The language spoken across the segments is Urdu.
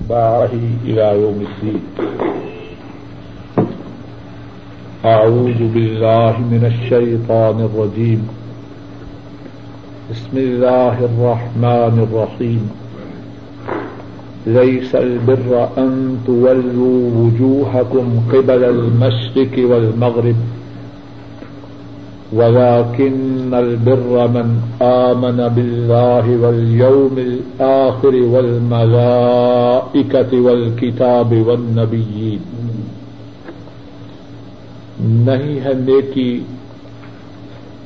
بأتباعه إلى يوم الدين أعوذ بالله من الشيطان الرجيم بسم الله الرحمن الرحيم ليس البر أن تولوا وجوهكم قبل المشرق والمغرب۔ ولكن البر من آمن بالله واليوم الآخر والملائكة والكتاب والنبيين۔ نہیں ہے نیکی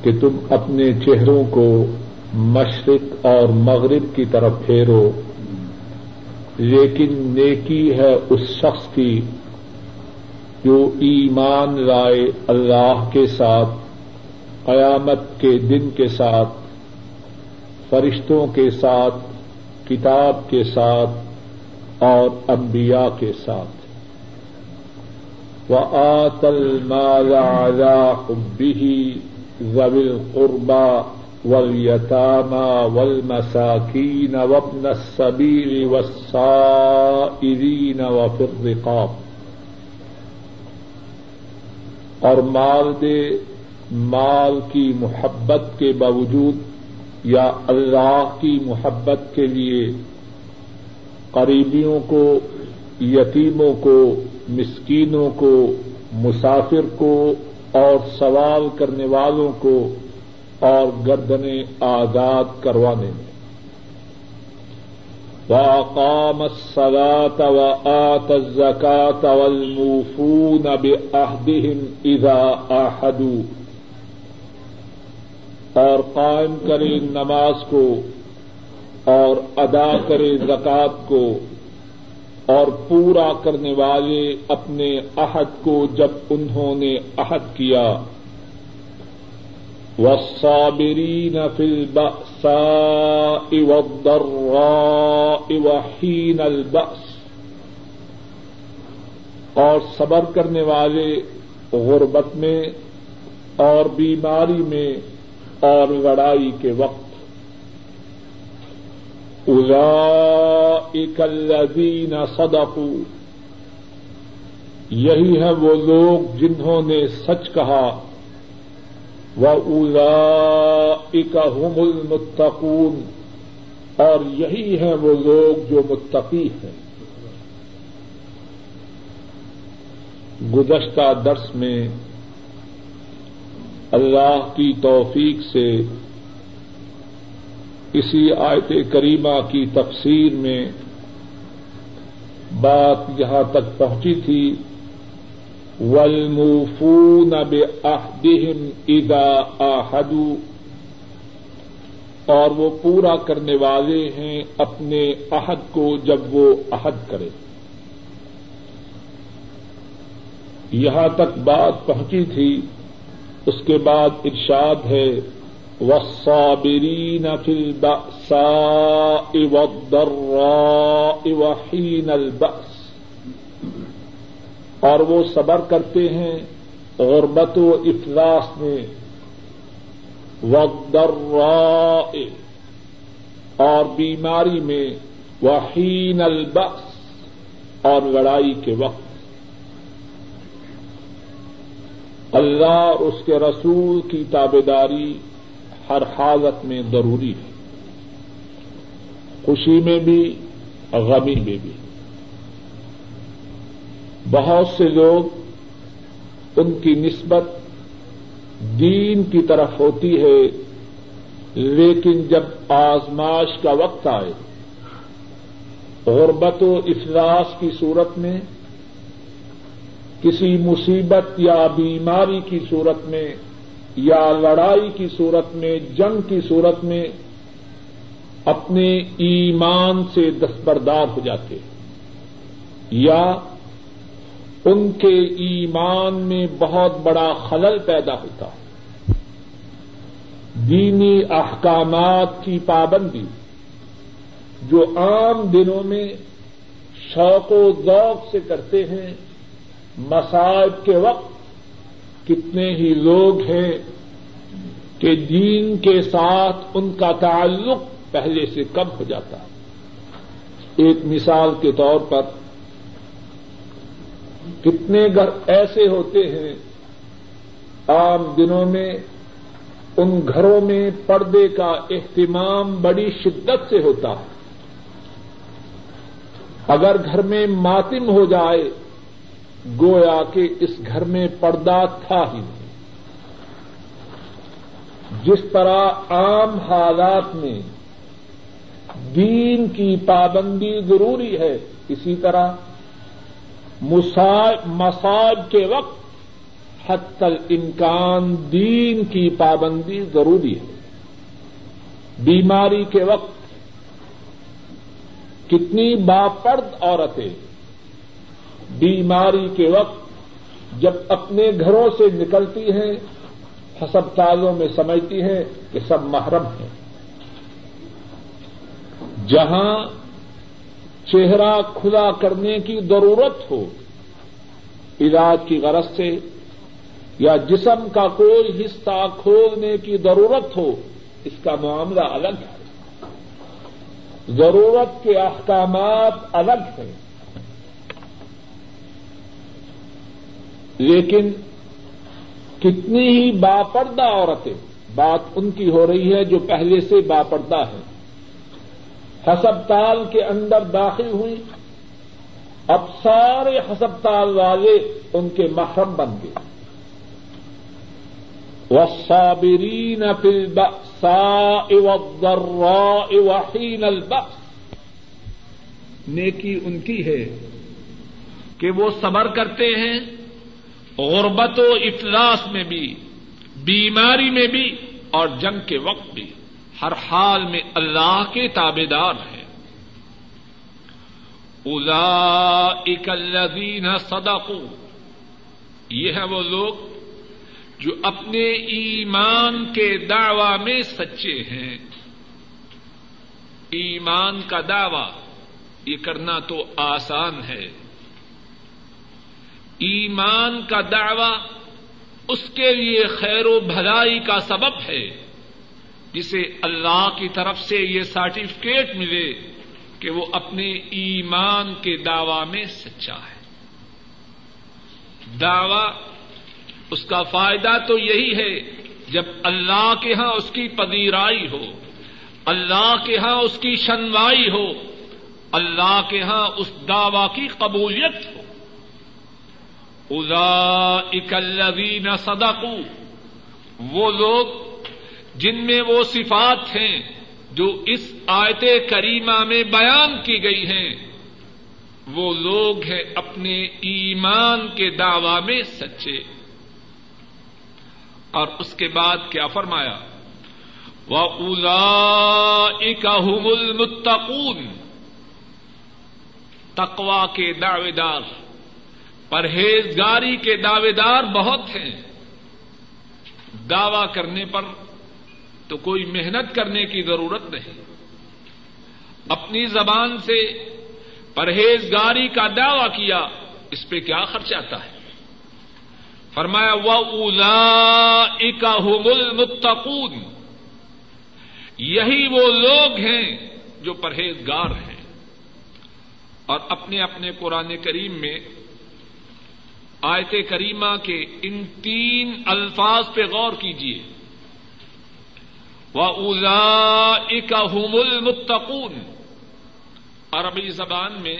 کہ تم اپنے چہروں کو مشرق اور مغرب کی طرف پھیرو، لیکن نیکی ہے اس شخص کی جو ایمان لائے اللہ کے ساتھ۔ قیامت کے دن کے ساتھ، فرشتوں کے ساتھ، کتاب کے ساتھ اور انبیاء کے ساتھ۔ وآت المال على حبه ذوي القربى واليتامى والمساكين وابن السبيل والسائرين وفي الرقاب۔ اور مال دے مال کی محبت کے باوجود یا اللہ کی محبت کے لیے قریبیوں کو، یتیموں کو، مسکینوں کو، مسافر کو اور سوال کرنے والوں کو اور گردنیں آزاد کروانے میں۔ واقام الصلاة وآت الزكاة والموفون بعهدهم إذا آحدوا۔ اور قائم کرے نماز کو اور ادا کرے زکات کو اور پورا کرنے والے اپنے عہد کو جب انہوں نے عہد کیا۔ والصابرین فی البأساء والضراء وحین البأس اور صبر کرنے والے غربت میں اور بیماری میں اور لڑائی کے وقت اولئک الذین صدقوا، یہی ہے وہ لوگ جنہوں نے سچ کہا وہ اولئک هم المتقون، اور یہی ہے وہ لوگ جو متقی ہیں۔ گزشتہ درس میں اللہ کی توفیق سے اسی آیت کریمہ کی تفسیر میں بات یہاں تک پہنچی تھی ولمفون بعہدہم اذا آحدوا۔ اور وہ پورا کرنے والے ہیں اپنے عہد کو جب وہ عہد کرے۔ یہاں تک بات پہنچی تھی اس کے بعد ارشاد ہے والصابرین فی البأساء والضراء وحین البأس۔ اور وہ صبر کرتے ہیں غربت و افلاس میں۔ والضراء اور بیماری میں۔ وحین البأس اور لڑائی کے وقت۔ اللہ اور اس کے رسول کی تابے داری ہر حالت میں ضروری ہے۔ خوشی میں بھی، غمی میں بھی۔ بہت سے لوگ ان کی نسبت دین کی طرف ہوتی ہے، لیکن جب آزماش کا وقت آئے، غربت و افلاس کی صورت میں کسی مصیبت یا بیماری کی صورت میں یا لڑائی کی صورت میں، جنگ کی صورت میں اپنے ایمان سے دستبردار ہو جاتے یا ان کے ایمان میں بہت بڑا خلل پیدا ہوتا دینی احکامات کی پابندی جو عام دنوں میں شوق و ذوق سے کرتے ہیں مسائب کے وقت کتنے ہی لوگ ہیں کہ دین کے ساتھ ان کا تعلق پہلے سے کم ہو جاتا ہے۔ ایک مثال کے طور پر کتنے گھر ایسے ہوتے ہیں، عام دنوں میں ان گھروں میں پردے کا اہتمام بڑی شدت سے ہوتا ہے۔ اگر گھر میں ماتم ہو جائے گویا کہ اس گھر میں پردہ تھا ہی نہیں۔ جس طرح عام حالات میں دین کی پابندی ضروری ہے، اسی طرح مسائب کے وقت حد تک امکان دین کی پابندی ضروری ہے۔ بیماری کے وقت کتنی باپرد عورتیں بیماری کے وقت جب اپنے گھروں سے نکلتی ہیں ہسپتالوں میں سمجھتی ہیں کہ سب محرم ہیں۔ جہاں چہرہ کھلا کرنے کی ضرورت ہو، علاج کی غرض سے، یا جسم کا کوئی حصہ کھولنے کی ضرورت ہو، اس کا معاملہ الگ ہے۔ ضرورت کے احکامات الگ ہیں۔ لیکن کتنی ہی باپردہ عورتیں، بات ان کی ہو رہی ہے جو پہلے سے باپردہ ہیں۔ ہسپتال کے اندر داخل ہوئی اب سارے ہسپتال والے ان کے محرم بن گئے۔ والصابرين في البأساء والضراء وحين البأس۔ نیکی ان کی ہے کہ وہ صبر کرتے ہیں غربت و افلاس میں بھی، بیماری میں بھی اور جنگ کے وقت بھی۔ ہر حال میں اللہ کے تابے دار ہیں۔ الا الذین صدقوا۔ یہ ہے وہ لوگ جو اپنے ایمان کے دعوی میں سچے ہیں۔ ایمان کا دعوی، یہ کرنا تو آسان ہے۔ ایمان کا دعوی اس کے لیے خیر و بھلائی کا سبب ہے، جسے اللہ کی طرف سے یہ سرٹیفکیٹ ملے کہ وہ اپنے ایمان کے دعوی میں سچا ہے۔ دعوی، اس کا فائدہ تو یہی ہے، جب اللہ کے ہاں اس کی پذیرائی ہو، اللہ کے ہاں اس کی شنوائی ہو، اللہ کے ہاں اس دعوی کی قبولیت ہو۔ ادا اکلین صدقو۔ وہ لوگ جن میں وہ صفات ہیں جو اس آیت کریمہ میں بیان کی گئی ہیں، وہ لوگ ہیں اپنے ایمان کے دعوی میں سچے۔ اور اس کے بعد کیا فرمایا؟ وہ اولا اکم المتقون۔ تقوا کے دعوے دار۔ پرہیزگاری کے دعوے دار بہت ہیں۔ دعوی کرنے پر تو کوئی محنت کرنے کی ضرورت نہیں۔ اپنی زبان سے پرہیزگاری کا دعوی کیا، اس پہ کیا خرچ آتا ہے؟ فرمایا و اولا المتقون۔ یہی وہ لوگ ہیں جو پرہیزگار ہیں۔ اور اپنے اپنے قرآن کریم میں آیت کریمہ کے ان تین الفاظ پہ غور کیجیے و اولا المتقون۔ عربی زبان میں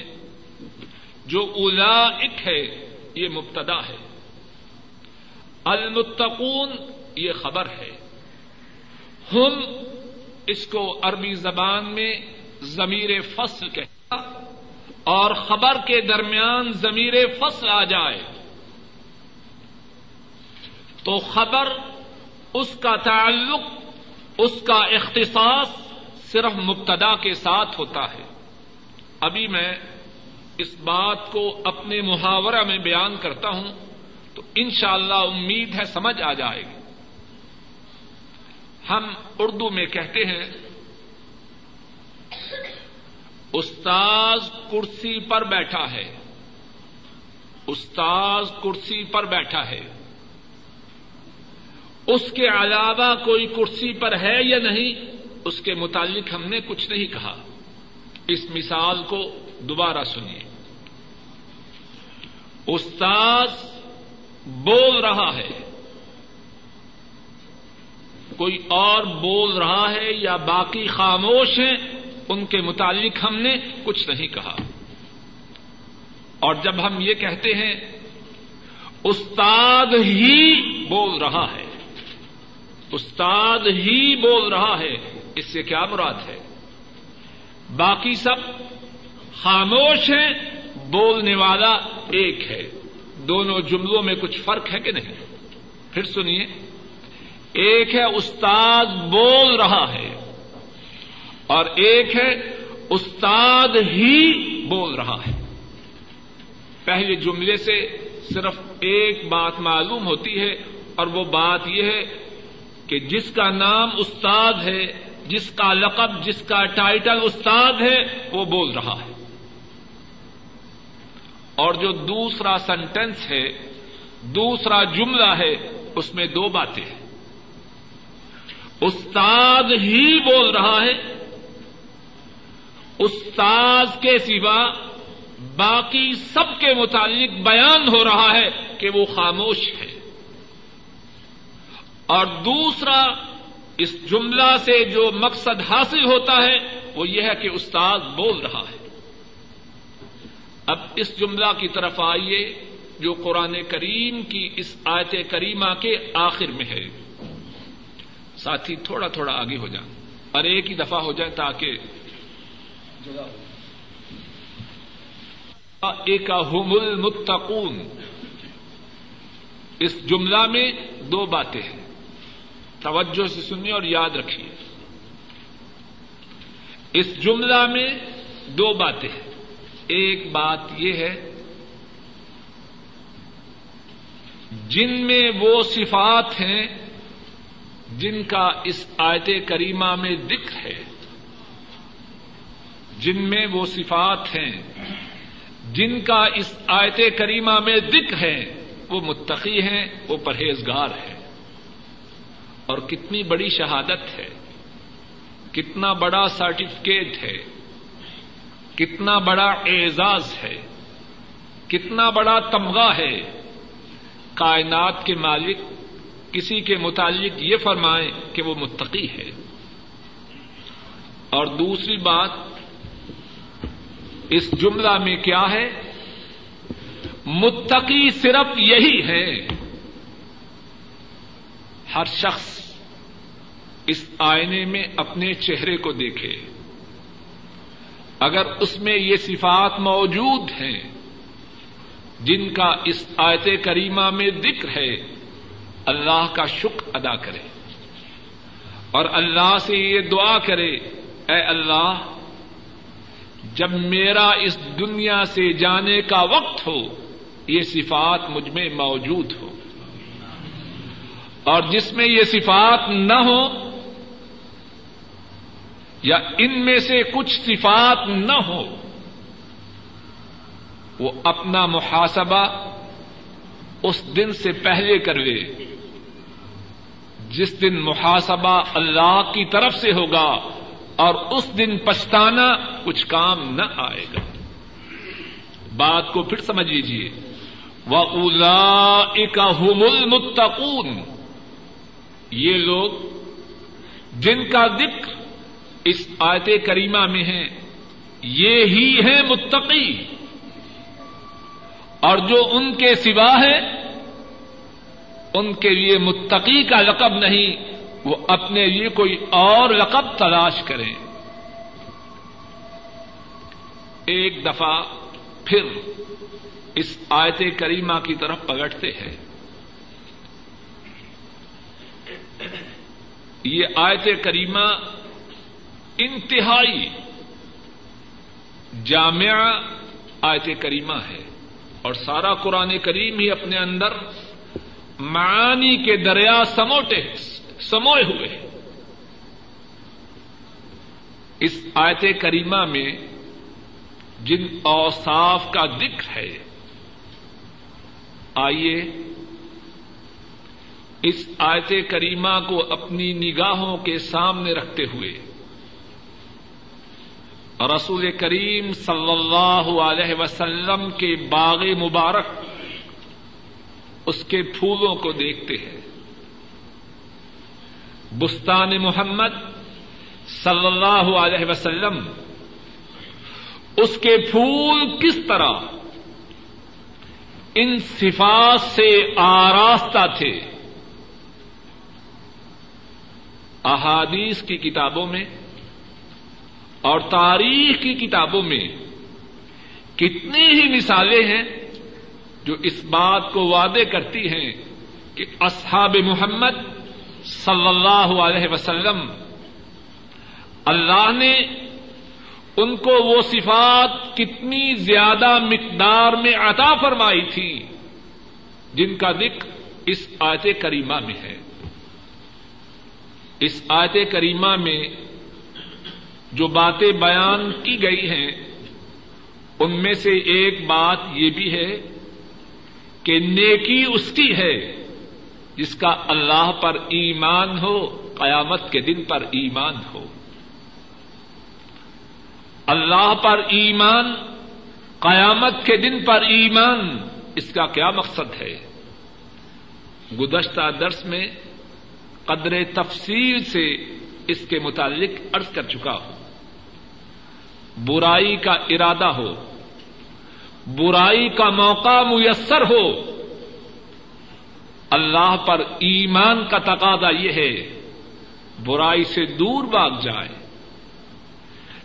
جو اولا ہے، یہ مبتدا ہے۔ المتقون، یہ خبر ہے۔ ہم اس کو عربی زبان میں ضمیر فصل کہتا اور خبر کے درمیان ضمیر فصل آ جائے۔ تو خبر، اس کا تعلق، اس کا اختصاص صرف مبتدا کے ساتھ ہوتا ہے۔ ابھی میں اس بات کو اپنے محاورہ میں بیان کرتا ہوں تو انشاءاللہ اللہ امید ہے سمجھ آ جائے گی۔ ہم اردو میں کہتے ہیں، استاذ کرسی پر بیٹھا ہے۔ استاذ کرسی پر بیٹھا ہے۔ اس کے علاوہ کوئی کرسی پر ہے یا نہیں، اس کے متعلق ہم نے کچھ نہیں کہا۔ اس مثال کو دوبارہ سنیے۔ استاذ بول رہا ہے۔ کوئی اور بول رہا ہے یا باقی خاموش ہیں، ان کے متعلق ہم نے کچھ نہیں کہا۔ اور جب ہم یہ کہتے ہیں استاد ہی بول رہا ہے۔ استاد ہی بول رہا ہے، اس سے کیا مراد ہے؟ باقی سب خاموش ہیں، بولنے والا ایک ہے۔ دونوں جملوں میں کچھ فرق ہے کہ نہیں؟ پھر سنیے۔ ایک ہے، استاد بول رہا ہے۔ اور ایک ہے، استاد ہی بول رہا ہے۔ پہلے جملے سے صرف ایک بات معلوم ہوتی ہے اور وہ بات یہ ہے کہ جس کا نام استاد ہے، جس کا لقب، جس کا ٹائٹل استاد ہے، وہ بول رہا ہے۔ اور جو دوسرا سینٹینس ہے، دوسرا جملہ ہے، اس میں دو باتیں ہیں۔ استاد ہی بول رہا ہے، استاد کے سوا باقی سب کے متعلق بیان ہو رہا ہے کہ وہ خاموش ہے۔ اور دوسرا اس جملہ سے جو مقصد حاصل ہوتا ہے وہ یہ ہے کہ استاد بول رہا ہے۔ اب اس جملہ کی طرف آئیے جو قرآن کریم کی اس آیت کریمہ کے آخر میں ہے۔ ساتھی تھوڑا تھوڑا آگے ہو جائیں اور ایک ہی دفعہ ہو جائے تاکہ ایک المتقون۔ اس جملہ میں دو باتیں ہیں۔ توجہ سے سنیے اور یاد رکھیے۔ اس جملہ میں دو باتیں ہیں۔ ایک بات یہ ہے، جن میں وہ صفات ہیں جن کا اس آیت کریمہ میں ذکر ہے، جن میں وہ صفات ہیں جن کا اس آیت کریمہ میں ذکر ہے، وہ متقی ہیں، وہ پرہیزگار ہیں۔ اور کتنی بڑی شہادت ہے، کتنا بڑا سرٹیفکیٹ ہے، کتنا بڑا اعزاز ہے، کتنا بڑا تمغہ ہے۔ کائنات کے مالک کسی کے متعلق یہ فرمائیں کہ وہ متقی ہے۔ اور دوسری بات، اس جملہ میں کیا ہے؟ متقی صرف یہی ہے۔ ہر شخص اس آئینے میں اپنے چہرے کو دیکھے۔ اگر اس میں یہ صفات موجود ہیں جن کا اس آیت کریمہ میں ذکر ہے، اللہ کا شکر ادا کرے۔ اور اللہ سے یہ دعا کرے، اے اللہ، جب میرا اس دنیا سے جانے کا وقت ہو، یہ صفات مجھ میں موجود ہو۔ اور جس میں یہ صفات نہ ہو یا ان میں سے کچھ صفات نہ ہو، وہ اپنا محاسبہ اس دن سے پہلے کروے۔ جس دن محاسبہ اللہ کی طرف سے ہوگا اور اس دن پچھتانا کچھ کام نہ آئے گا۔ بات کو پھر سمجھ لیجیے وہ اولا ایک المتقون۔ یہ لوگ جن کا ذکر اس آیت کریمہ میں ہے یہ ہی ہے متقی۔ اور جو ان کے سوا ہے ان کے لیے متقی کا لقب نہیں، وہ اپنے لیے کوئی اور لقب تلاش کریں۔ ایک دفعہ پھر اس آیت کریمہ کی طرف پلٹتے ہیں۔ یہ آیت کریمہ انتہائی جامعہ آیت کریمہ ہے اور سارا قرآن کریم ہی اپنے اندر معانی کے دریا سموٹے سموئے ہوئے اس آیت کریمہ میں جن اوصاف کا ذکر ہے، آئیے اس آیت کریمہ کو اپنی نگاہوں کے سامنے رکھتے ہوئے رسول کریم صلی اللہ علیہ وسلم کے باغ مبارک اس کے پھولوں کو دیکھتے ہیں۔ بستان محمد صلی اللہ علیہ وسلم، اس کے پھول کس طرح ان صفات سے آراستہ تھے۔ احادیث کی کتابوں میں اور تاریخ کی کتابوں میں کتنی ہی مثالیں ہیں جو اس بات کو وعدے کرتی ہیں کہ اصحاب محمد صلی اللہ علیہ وسلم اللہ نے ان کو وہ صفات کتنی زیادہ مقدار میں عطا فرمائی تھی جن کا ذکر اس آیت کریمہ میں ہے۔ اس آیت کریمہ میں جو باتیں بیان کی گئی ہیں، ان میں سے ایک بات یہ بھی ہے کہ نیکی اس کی ہے جس کا اللہ پر ایمان ہو، قیامت کے دن پر ایمان ہو۔ اللہ پر ایمان، قیامت کے دن پر ایمان، اس کا کیا مقصد ہے؟ گزشتہ درس میں قدر تفصیل سے اس کے متعلق ارض کر چکا ہوں۔ برائی کا ارادہ ہو، برائی کا موقع میسر ہو۔ اللہ پر ایمان کا تقاضا یہ ہے، برائی سے دور بھاگ جائے۔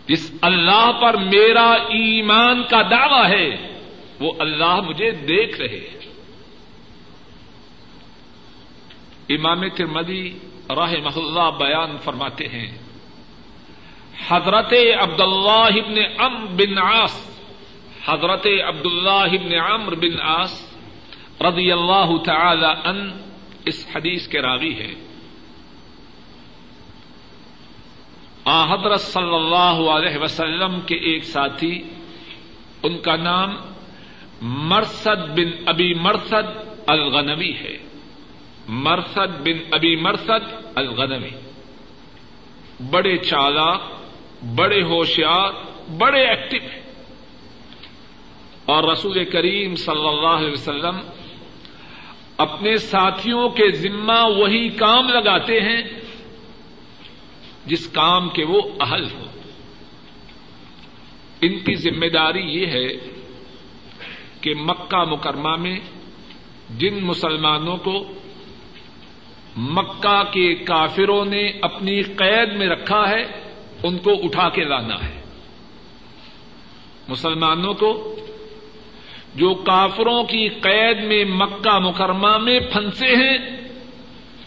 جس اللہ پر میرا ایمان کا دعوی ہے، وہ اللہ مجھے دیکھ رہے امام ترمدی راہ محلہ بیان فرماتے ہیں حضرت عبد اللہ ابن ام بن آس حضرت عبد اللہ ابن عمر بن آس رضی اللہ تعالی ان اس حدیث کے راوی ہے آ حضرت صلی اللہ علیہ وسلم کے ایک ساتھی، ان کا نام مرسد بن ابی مرسد الغنوی ہے۔ مرسد بن ابی مرسد الغنوی۔ بڑے چالاک بڑے ہوشیار، بڑے ایکٹیو ہیں۔ اور رسول کریم صلی اللہ علیہ وسلم اپنے ساتھیوں کے ذمہ وہی کام لگاتے ہیں جس کام کے وہ اہل ہو ان کی ذمہ داری یہ ہے کہ مکہ مکرمہ میں جن مسلمانوں کو مکہ کے کافروں نے اپنی قید میں رکھا ہے ان کو اٹھا کے لانا ہے۔ مسلمانوں کو جو کافروں کی قید میں مکہ مکرمہ میں پھنسے ہیں،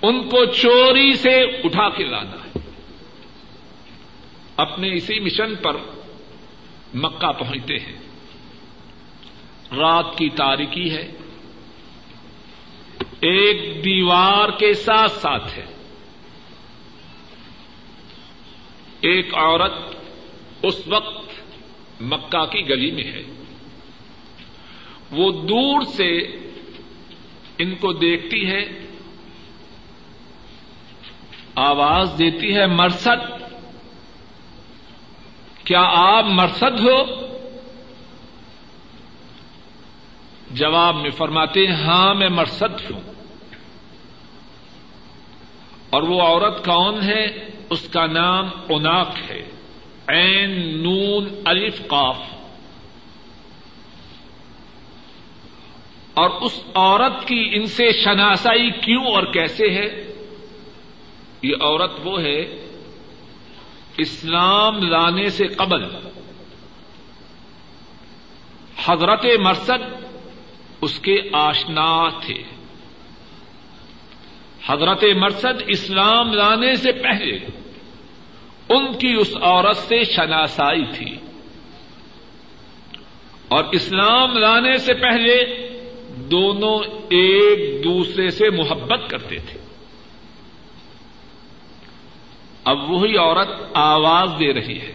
ان کو چوری سے اٹھا کے لانا ہے۔ اپنے اسی مشن پر مکہ پہنچتے ہیں۔ رات کی تاریخی ہے۔ ایک دیوار کے ساتھ ساتھ ہے۔ ایک عورت اس وقت مکہ کی گلی میں ہے۔ وہ دور سے ان کو دیکھتی ہے، آواز دیتی ہے مرسد کیا آپ مرسد ہو؟ جواب میں فرماتے ہیں ہاں میں مرسد ہوں۔ اور وہ عورت کون ہے؟ اس کا نام اوناک ہے۔ این نون، الف، قاف۔ اور اس عورت کی ان سے شناسائی کیوں اور کیسے ہے؟ یہ عورت وہ ہے، اسلام لانے سے قبل حضرت مرسد اس کے آشنا تھے۔ حضرت مرسد اسلام لانے سے پہلے ان کی اس عورت سے شناسائی تھی۔ اور اسلام لانے سے پہلے دونوں ایک دوسرے سے محبت کرتے تھے۔ اب وہی عورت آواز دے رہی ہے۔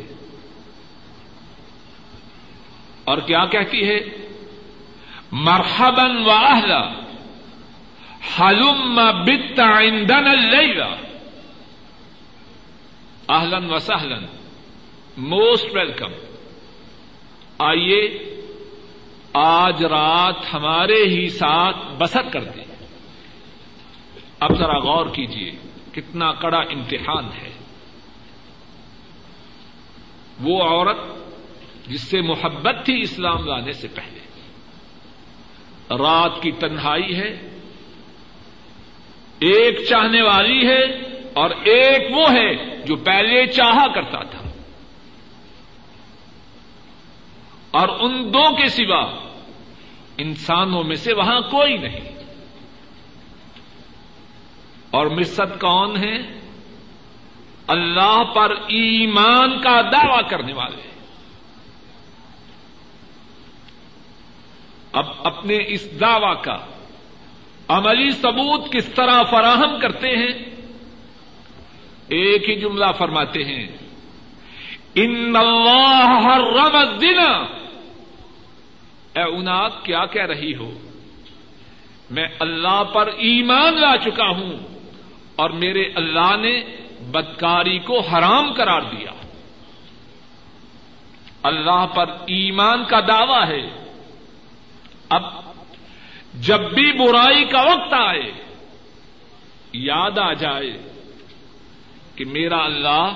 اور کیا کہتی ہے؟ مرحبن و اہلا، حلم بت عندنا اللیلہ۔ اہلن و سہلن موسٹ ویلکم آئیے، آج رات ہمارے ہی ساتھ بسر کر دیں۔ اب ذرا غور کیجیے کتنا کڑا امتحان ہے۔ وہ عورت جس سے محبت تھی اسلام لانے سے پہلے۔ رات کی تنہائی ہے، ایک چاہنے والی ہے اور ایک وہ ہے جو پہلے چاہا کرتا تھا۔ اور ان دو کے سوا انسانوں میں سے وہاں کوئی نہیں۔ اور مرسد کون ہے؟ اللہ پر ایمان کا دعوی کرنے والے۔ اب اپنے اس دعوی کا عملی ثبوت کس طرح فراہم کرتے ہیں؟ ایک ہی جملہ فرماتے ہیں، ان اللہ حرم الزنا اے اناگ کیا کہہ رہی ہو؟ میں اللہ پر ایمان لا چکا ہوں اور میرے اللہ نے بدکاری کو حرام قرار دیا۔ اللہ پر ایمان کا دعوی ہے۔ اب جب بھی برائی کا وقت آئے، یاد آ جائے کہ میرا اللہ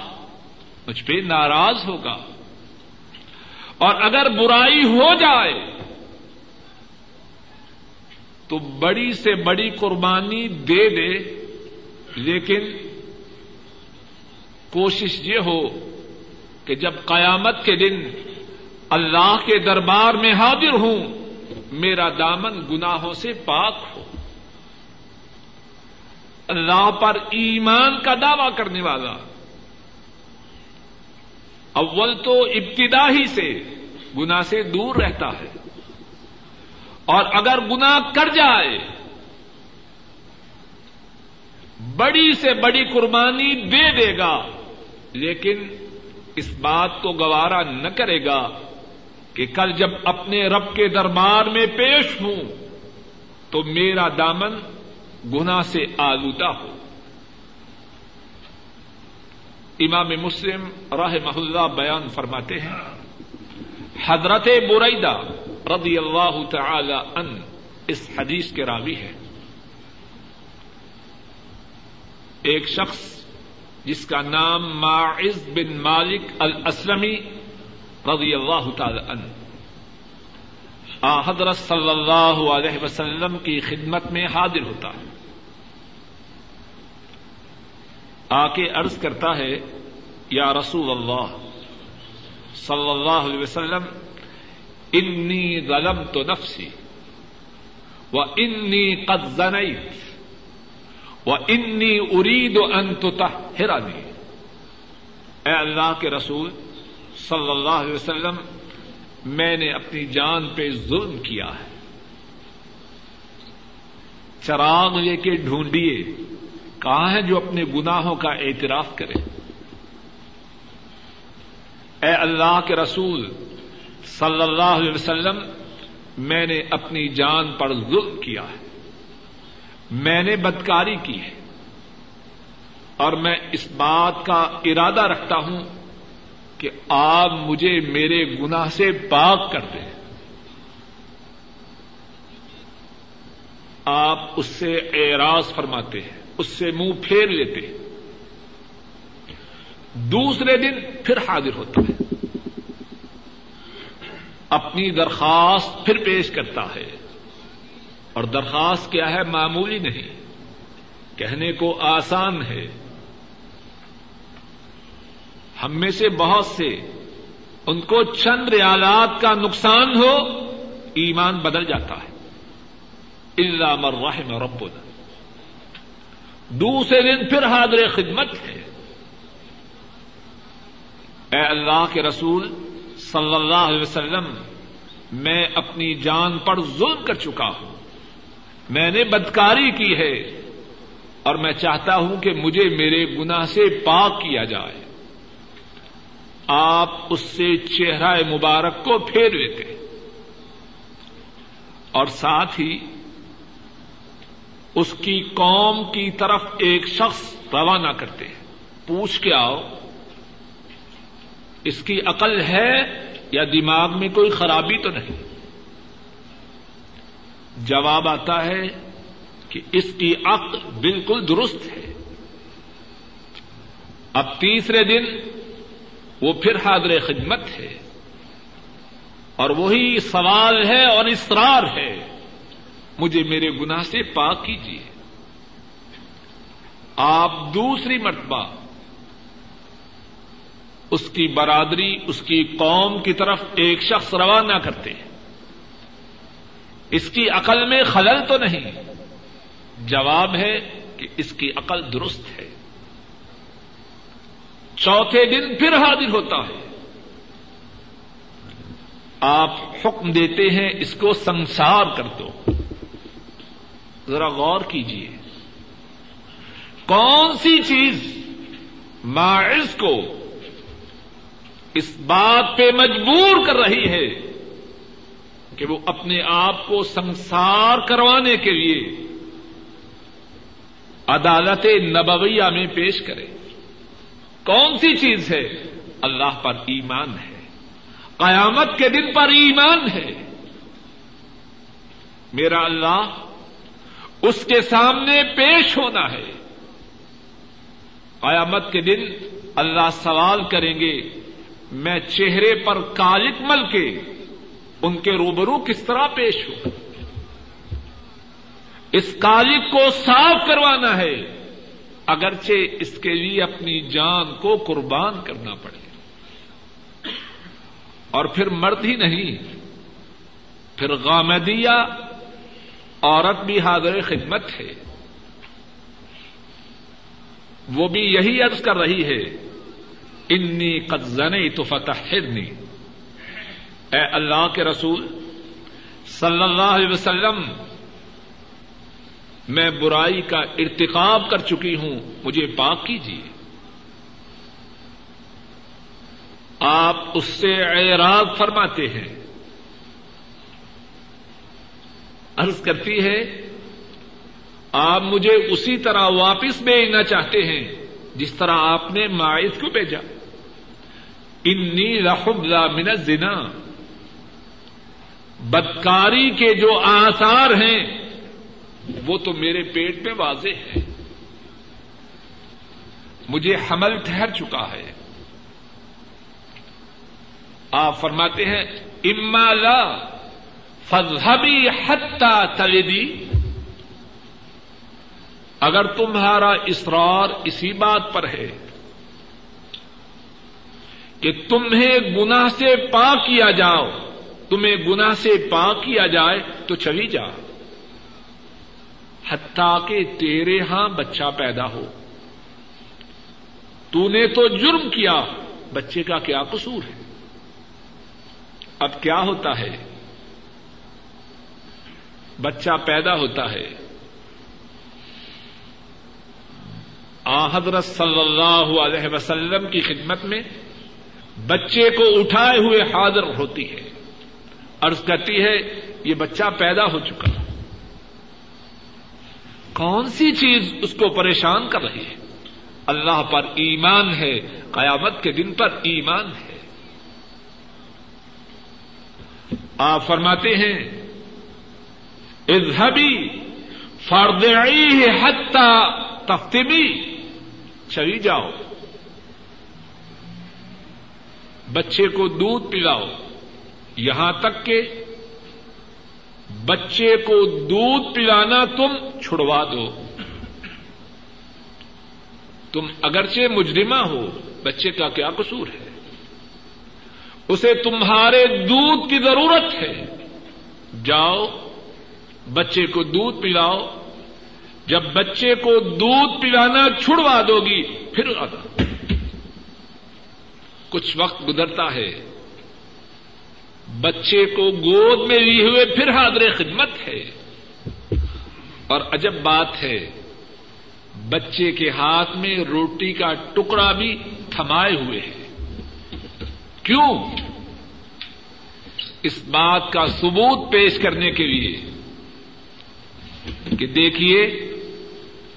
مجھ پہ ناراض ہوگا۔ اور اگر برائی ہو جائے، تو بڑی سے بڑی قربانی دے دے، لیکن کوشش یہ ہو کہ جب قیامت کے دن اللہ کے دربار میں حاضر ہوں، میرا دامن گناہوں سے پاک ہو۔ اللہ پر ایمان کا دعوی کرنے والا۔ اول تو ابتدا ہی سے گنا سے دور رہتا ہے۔ اور اگر گنا کر جائے، بڑی سے بڑی قربانی دے دے گا، لیکن اس بات کو گوارا نہ کرے گا کہ کل جب اپنے رب کے دربار میں پیش ہوں، تو میرا دامن گنا سے آلودہ ہو۔ امام مسلم راہ محلہ بیان فرماتے ہیں، حضرت بریدہ رضی اللہ تعالی ان اس حدیث کے راوی ہے ایک شخص جس کا نام معز بن مالک الاسلمی رضی اللہ تعالی عنہ حضرت صلی اللہ علیہ وسلم کی خدمت میں حاضر ہوتا۔ ہے آ کے عرض کرتا ہے، یا رسول اللہ صلی اللہ علیہ وسلم، انی غلم تو نفسی، و انی قد زنیت، و انی ارید ان تطہرنی۔ اے اللہ کے رسول صلی اللہ علیہ وسلم میں نے اپنی جان پہ ظلم کیا ہے۔ چراغ لے کے ڈھونڈیے، کہاں ہے جو اپنے گناہوں کا اعتراف کرے؟ اے اللہ کے رسول صلی اللہ علیہ وسلم، میں نے اپنی جان پر ظلم کیا ہے۔ میں نے بدکاری کی ہے۔ اور میں اس بات کا ارادہ رکھتا ہوں کہ آپ مجھے میرے گنا سے پاک کر دیں۔ آپ اس سے اعراض فرماتے ہیں، اس سے منہ پھیر لیتے ہیں۔ دوسرے دن پھر حاضر ہوتا ہے۔ اپنی درخواست پھر پیش کرتا ہے۔ اور درخواست کیا ہے؟ معمولی نہیں۔ کہنے کو آسان ہے۔ ہم میں سے بہت سے، ان کو چند ریالات کا نقصان ہو، ایمان بدل جاتا ہے۔ اللہ مرحم رب دوسرے دن پھر حاضر خدمت ہے۔ اے اللہ کے رسول صلی اللہ علیہ وسلم، میں اپنی جان پر ظلم کر چکا ہوں۔ میں نے بدکاری کی ہے اور میں چاہتا ہوں کہ مجھے میرے گناہ سے پاک کیا جائے۔ آپ اس سے چہرہ مبارک کو پھیر لیتے اور ساتھ ہی اس کی قوم کی طرف ایک شخص روانہ کرتے پوچھ کے آؤ، اس کی عقل ہے یا دماغ میں کوئی خرابی تو نہیں؟ جواب آتا ہے کہ اس کی عقل بالکل درست ہے۔ اب تیسرے دن وہ پھر حاضر خدمت ہے۔ اور وہی سوال ہے اور اسرار ہے۔ مجھے میرے گناہ سے پاک کیجیے۔ آپ دوسری مرتبہ اس کی برادری، اس کی قوم کی طرف ایک شخص روانہ کرتے ہیں۔ اس کی عقل میں خلل تو نہیں۔ جواب ہے کہ اس کی عقل درست ہے۔ چوتھے دن پھر حاضر ہوتا ہے۔ آپ حکم دیتے ہیں اس کو سنسار کر دو۔ ذرا غور کیجیے کون سی چیز ماعز کو اس بات پہ مجبور کر رہی ہے کہ وہ اپنے آپ کو سنسار کروانے کے لیے عدالت نبویہ میں پیش کرے؟ کون سی چیز ہے؟ اللہ پر ایمان ہے۔ قیامت کے دن پر ایمان ہے۔ میرا اللہ، اس کے سامنے پیش ہونا ہے۔ قیامت کے دن اللہ سوال کریں گے، میں چہرے پر کالک مل کے ان کے روبرو کس طرح پیش ہوں؟ اس کالک کو صاف کروانا ہے۔ اگرچہ اس کے لیے اپنی جان کو قربان کرنا پڑے۔ اور پھر مرد ہی نہیں، پھر غامدیہ عورت بھی حاضر خدمت ہے۔ وہ بھی یہی عرض کر رہی ہے، انی قدنی تو فتح اے اللہ کے رسول، صلی اللہ علیہ وسلم میں برائی کا ارتقاب کر چکی ہوں، مجھے پاک کیجیے۔ آپ اس سے اعراض فرماتے ہیں۔ عرض کرتی ہے، آپ مجھے اسی طرح واپس بھیجنا چاہتے ہیں، جس طرح آپ نے ماعز کو بھیجا۔ انی رحب من زنا بدکاری کے جو آثار ہیں وہ تو میرے پیٹ میں واضح ہے۔ مجھے حمل ٹھہر چکا ہے۔ آپ فرماتے ہیں، اما لا فضحبی حتہ تلدی اگر تمہارا اسرار اسی بات پر ہے کہ تمہیں گنا سے پا کیا جاؤ، تمہیں گنا سے پا کیا جائے تو چلی جا۔ حتیٰ کہ تیرے ہاں بچہ پیدا ہو۔ تو نے تو جرم کیا۔ بچے کا کیا قصور ہے؟ اب کیا ہوتا ہے؟ بچہ پیدا ہوتا ہے۔ آ حضرت صلی اللہ علیہ وسلم کی خدمت میں بچے کو اٹھائے ہوئے حاضر ہوتی ہے۔ عرض کرتی ہے، یہ بچہ پیدا ہو چکا۔ کون سی چیز اس کو پریشان کر رہی ہے؟ اللہ پر ایمان ہے، قیامت کے دن پر ایمان ہے۔ آپ فرماتے ہیں اظہبی فردعی حتی تفتبی چلی جاؤ۔ بچے کو دودھ پلاؤ۔ یہاں تک کہ بچے کو دودھ پلانا تم چھڑوا دو۔ تم اگرچہ مجرمہ ہو، بچے کا کیا قصور ہے؟ اسے تمہارے دودھ کی ضرورت ہے۔ جاؤ، بچے کو دودھ پلاؤ۔ جب بچے کو دودھ پلانا چھڑوا دو گی پھر آنا کچھ وقت گزرتا ہے۔ بچے کو گود میں لیے ہوئے پھر حاضر خدمت ہے۔ اور عجب بات ہے، بچے کے ہاتھ میں روٹی کا ٹکڑا بھی تھمائے ہوئے ہے۔ کیوں؟ اس بات کا ثبوت پیش کرنے کے لیے کہ دیکھیے،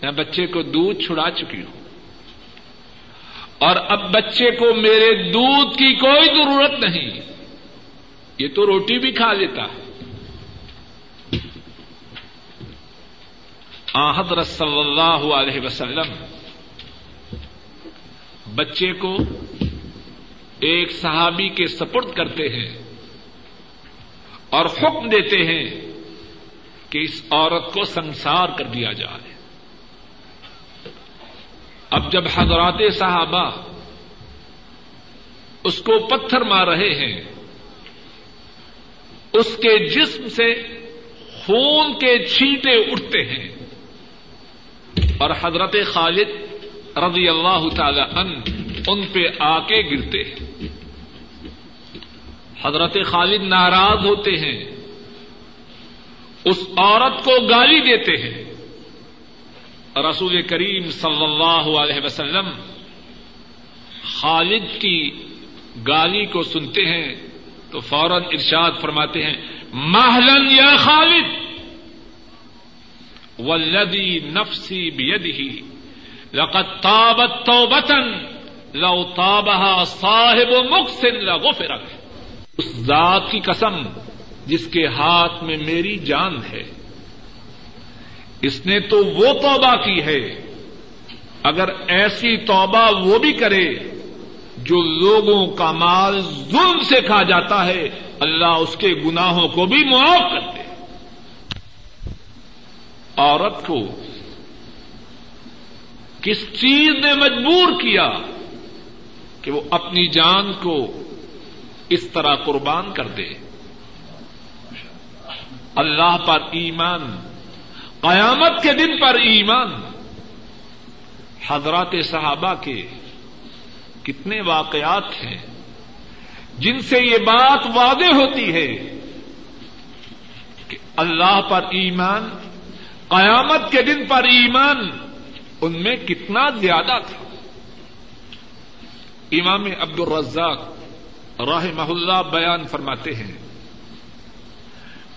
میں بچے کو دودھ چھڑا چکی ہوں۔ اور اب بچے کو میرے دودھ کی کوئی ضرورت نہیں۔ یہ تو روٹی بھی کھا لیتا ہے۔ حضرت صلی اللہ علیہ وسلم، بچے کو ایک صحابی کے سپرد کرتے ہیں اور حکم دیتے ہیں کہ اس عورت کو سنسار کر دیا جائے۔ اب جب حضرات صحابہ اس کو پتھر مار رہے ہیں اس کے جسم سے خون کے چھینٹے اٹھتے ہیں۔ اور حضرت خالد رضی اللہ تعالی ان ان پہ آ کے گرتے ہیں۔ حضرت خالد ناراض ہوتے ہیں۔ اس عورت کو گالی دیتے ہیں۔ رسول کریم صلی اللہ علیہ وسلم خالد کی گالی کو سنتے ہیں۔ تو فوراً ارشاد فرماتے ہیں محلن یا خالد ولدی نفسی بیدہی لقد تابت توبتن لو تابها صاحب مقسن لغفرت۔ اس ذات کی قسم جس کے ہاتھ میں میری جان ہے، اس نے تو وہ توبہ کی ہے۔ اگر ایسی توبہ وہ بھی کرے جو لوگوں کا مال ظلم سے کھا جاتا ہے، اللہ اس کے گناہوں کو بھی معاف کرتے عورت کو کس چیز نے مجبور کیا کہ وہ اپنی جان کو اس طرح قربان کر دے؟ اللہ پر ایمان، قیامت کے دن پر ایمان۔ حضرات صحابہ کے کتنے واقعات ہیں جن سے یہ بات واضح ہوتی ہے کہ اللہ پر ایمان، قیامت کے دن پر ایمان ان میں کتنا زیادہ تھا۔ امام عبد الرزاق راہ محلہ بیان فرماتے ہیں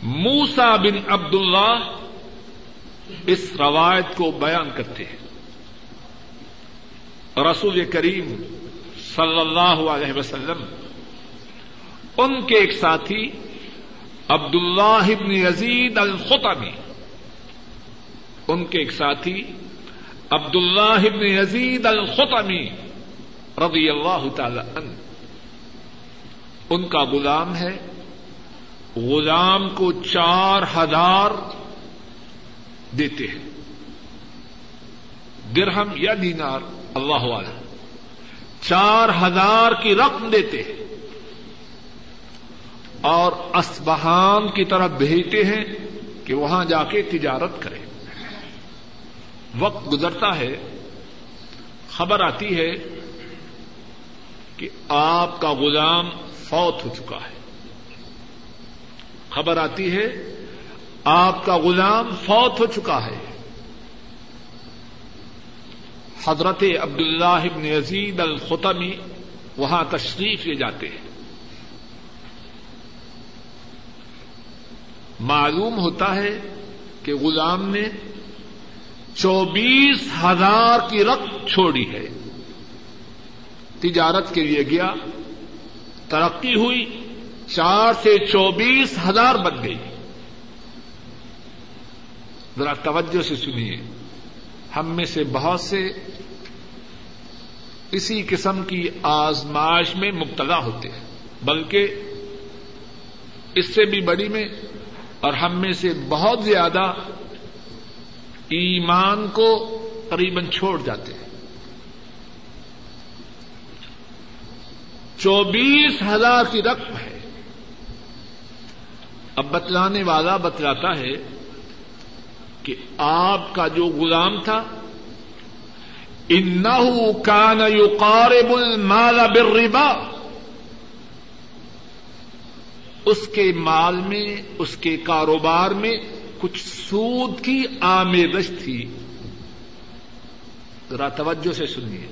موسا بن عبد اللہ اس روایت کو بیان کرتے ہیں۔ رسول کریم صلی اللہ علیہ وسلم، ان کے ایک ساتھی عبد اللہ ابن یزید الخطبی ان کے ایک ساتھی عبد اللہ ابن یزید الخطمی رضی اللہ تعالی عنہ، ان کا غلام ہے۔ غلام کو چار ہزار دیتے ہیں۔ درہم یا دینار، اللہ عالم چار ہزار کی رقم دیتے ہیں اور اسبہان کی طرف بھیجتے ہیں کہ وہاں جا کے تجارت کرے وقت گزرتا ہے، خبر آتی ہے کہ آپ کا غلام فوت ہو چکا ہے۔ خبر آتی ہے، آپ کا غلام فوت ہو چکا ہے۔ حضرت عبد اللہ ابن عزید الخطمی وہاں تشریف لے جاتے ہیں۔ معلوم ہوتا ہے کہ غلام نے چوبیس ہزار کی رقم چھوڑی ہے۔ تجارت کے لیے گیا، ترقی ہوئی، چار سے چوبیس ہزار بن گئی۔ ذرا توجہ سے سنیے۔ ہم میں سے بہت سے اسی قسم کی آزمائش میں مبتلا ہوتے ہیں، بلکہ اس سے بھی بڑی میں اور ہم میں سے بہت زیادہ ایمان کو قریباً چھوڑ جاتے ہیں۔ چوبیس ہزار کی رقم ہے۔ اب بتلانے والا بتلاتا ہے کہ آپ کا جو غلام تھا، انہو کان یقارب المال بالربا، اس کے مال میں، اس کے کاروبار میں کچھ سود کی آمیزش تھی۔ ذرا توجہ سے سنیے۔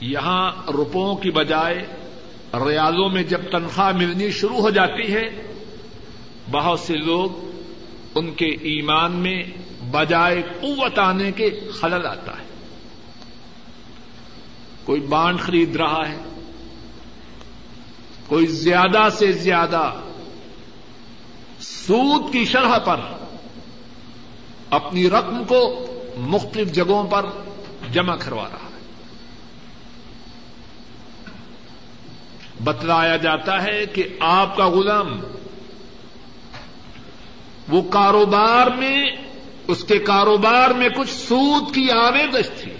یہاں روپوں کی بجائے ریالوں میں جب تنخواہ ملنی شروع ہو جاتی ہے، بہت سے لوگ ان کے ایمان میں بجائے قوت آنے کے خلل آتا ہے۔ کوئی بانڈ خرید رہا ہے، کوئی زیادہ سے زیادہ سود کی شرح پر اپنی رقم کو مختلف جگہوں پر جمع کروا رہا ہے۔ بتلایا جاتا ہے کہ آپ کا غلام وہ کاروبار میں، اس کے کاروبار میں کچھ سود کی آمیزش تھی۔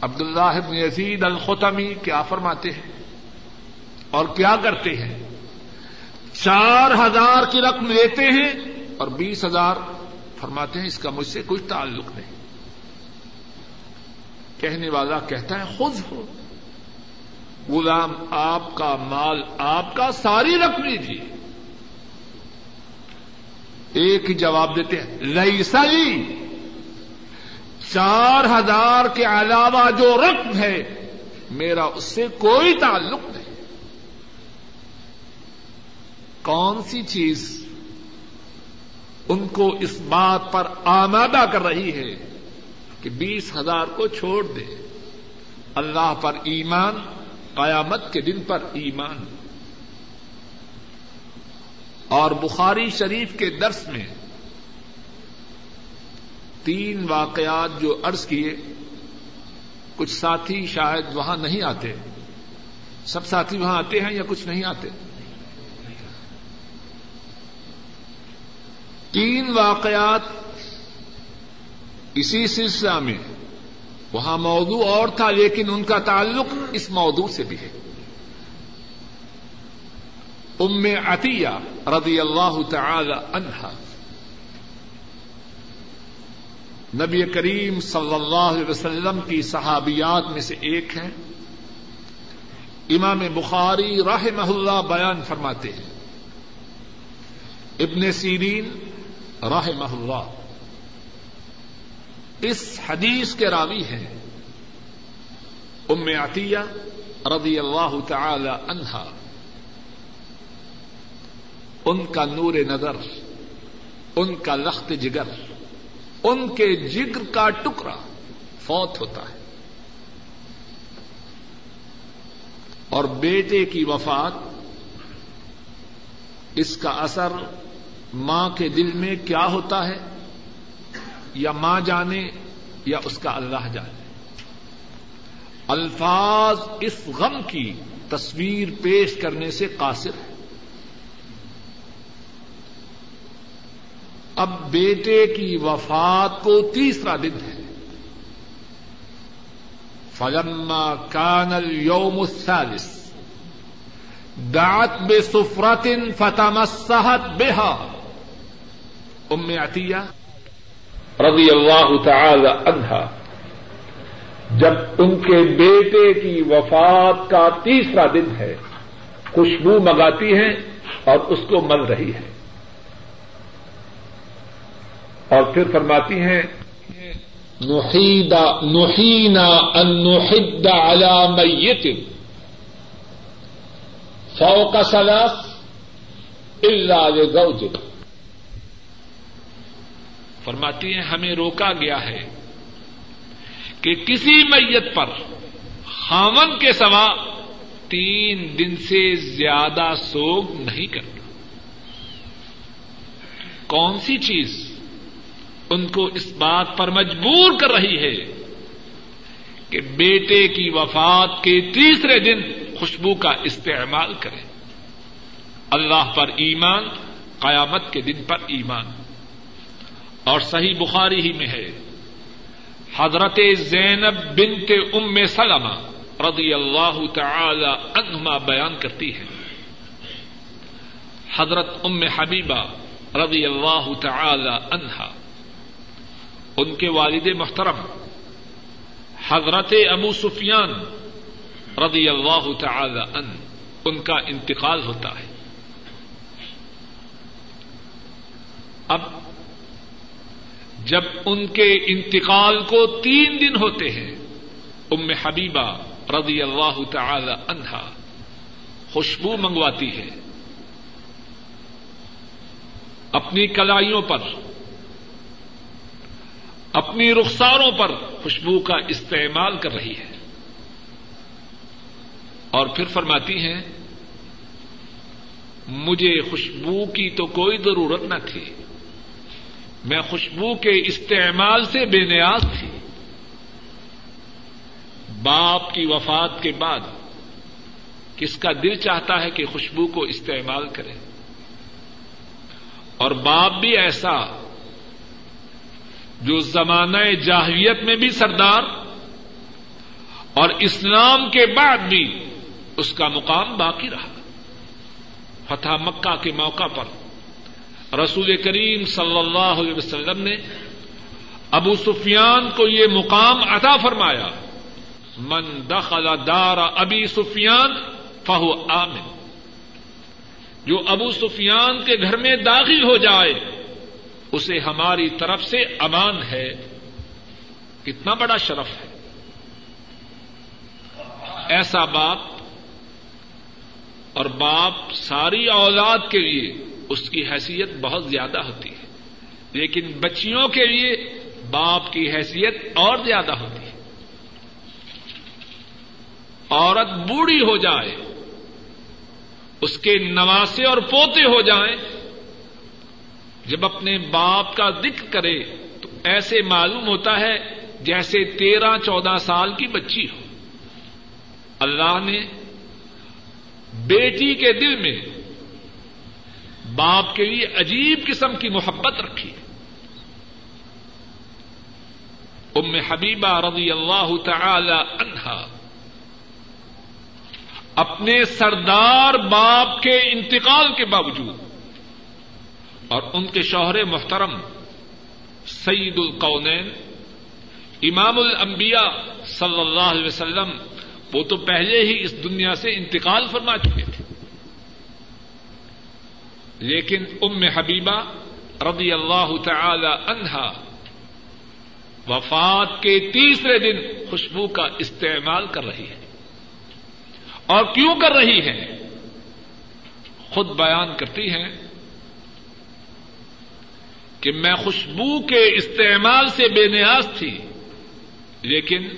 عبد اللہ یزید الختمی کیا فرماتے ہیں اور کیا کرتے ہیں؟ چار ہزار کی رقم لیتے ہیں اور بیس ہزار فرماتے ہیں اس کا مجھ سے کوئی تعلق نہیں۔ کہنے والا کہتا ہے، خود ہو۔ غلام، آپ کا مال، آپ کا ساری رقم لیجیے۔ ایک ہی جواب دیتے ہیں لئیسا چار ہزار کے علاوہ جو رقم ہے، میرا اس سے کوئی تعلق نہیں۔ کون سی چیز ان کو اس بات پر آمادہ کر رہی ہے کہ بیس ہزار کو چھوڑ دے؟ اللہ پر ایمان، قیامت کے دن پر ایمان۔ اور بخاری شریف کے درس میں تین واقعات جو عرض کیے، کچھ ساتھی شاید وہاں نہیں آتے۔ سب ساتھی وہاں آتے ہیں یا کچھ نہیں آتے؟ تین واقعات اسی سلسلہ میں۔ وہاں موضوع اور تھا لیکن ان کا تعلق اس موضوع سے بھی ہے۔ ام عطیہ رضی اللہ تعالی عنہا نبی کریم صلی اللہ علیہ وسلم کی صحابیات میں سے ایک ہے امام بخاری راہ اللہ بیان فرماتے ہیں. ابن سیرین راہ اللہ. اس حدیث کے راوی ہیں ام عطیہ رضی اللہ تعالی عنہا ان کا نور نظر، ان کا لخت جگر، ان کے جگر کا ٹکڑا فوت ہوتا ہے۔ اور بیٹے کی وفات، اس کا اثر ماں کے دل میں کیا ہوتا ہے؟ یا ماں جانے یا اس کا اللہ جانے۔ الفاظ اس غم کی تصویر پیش کرنے سے قاصر ہے اب بیٹے کی وفات کو تیسرا دن ہے۔ فلما کان اليوم الثالث دعت بے سفرتن فتمسحت بها ام عطیہ رضی اللہ تعالی عنہا، جب ان کے بیٹے کی وفات کا تیسرا دن ہے، خوشبو منگاتی ہیں اور اس کو مل رہی ہے۔ اور پھر فرماتی ہیں نحینا ان نحد على میت. فوق ثلاث الا لزوج. فرماتی ہیں ہمیں روکا گیا ہے کہ کسی میت پر خامن کے سوا تین دن سے زیادہ سوگ نہیں کرنا۔ کون سی چیز ان کو اس بات پر مجبور کر رہی ہے کہ بیٹے کی وفات کے تیسرے دن خوشبو کا استعمال کریں۔ اللہ پر ایمان، قیامت کے دن پر ایمان۔ اور صحیح بخاری ہی میں ہے، حضرت زینب بنت ام سلمہ رضی اللہ تعالی عنہما بیان کرتی ہے۔ حضرت ام حبیبہ رضی اللہ تعالی عنہا ان کے والد محترم، حضرت ابو سفیان رضی اللہ تعالی ان ان کا انتقال ہوتا ہے۔ اب جب ان کے انتقال کو تین دن ہوتے ہیں، ام حبیبہ رضی اللہ تعالی عنہا خوشبو منگواتی ہے۔ اپنی کلائیوں پر اپنی رخساروں پر خوشبو کا استعمال کر رہی ہے۔ اور پھر فرماتی ہیں، مجھے خوشبو کی تو کوئی ضرورت نہ تھی۔ میں خوشبو کے استعمال سے بے نیاز تھی۔ باپ کی وفات کے بعد کس کا دل چاہتا ہے کہ خوشبو کو استعمال کرے؟ اور باپ بھی ایسا جو زمانہ جاہویت میں بھی سردار اور اسلام کے بعد بھی اس کا مقام باقی رہا۔ فتح مکہ کے موقع پر رسول کریم صلی اللہ علیہ وسلم نے ابو سفیان کو یہ مقام عطا فرمایا، من دخل دار ابی سفیان فہو آمن۔ جو ابو سفیان کے گھر میں داخل ہو جائے اسے ہماری طرف سے امان ہے۔ کتنا بڑا شرف ہے۔ ایسا باپ اور باپ ساری اولاد کے لیے اس کی حیثیت بہت زیادہ ہوتی ہے۔ لیکن بچیوں کے لیے باپ کی حیثیت اور زیادہ ہوتی ہے۔ عورت بوڑھی ہو جائے، اس کے نواسے اور پوتے ہو جائیں جب اپنے باپ کا ذکر کرے تو ایسے معلوم ہوتا ہے جیسے تیرہ چودہ سال کی بچی ہو۔ اللہ نے بیٹی کے دل میں باپ کے لیے عجیب قسم کی محبت رکھی۔ ام حبیبہ رضی اللہ تعالی عنہا اپنے سردار باپ کے انتقال کے باوجود اور ان کے شوہر محترم سعید القونین، امام الانبیاء صلی اللہ علیہ وسلم، وہ تو پہلے ہی اس دنیا سے انتقال فرما چکے تھے۔ لیکن ام حبیبہ رضی اللہ تعالی عنہا وفات کے تیسرے دن خوشبو کا استعمال کر رہی ہے۔ اور کیوں کر رہی ہے؟ خود بیان کرتی ہیں کہ میں خوشبو کے استعمال سے بے نیاز تھی، لیکن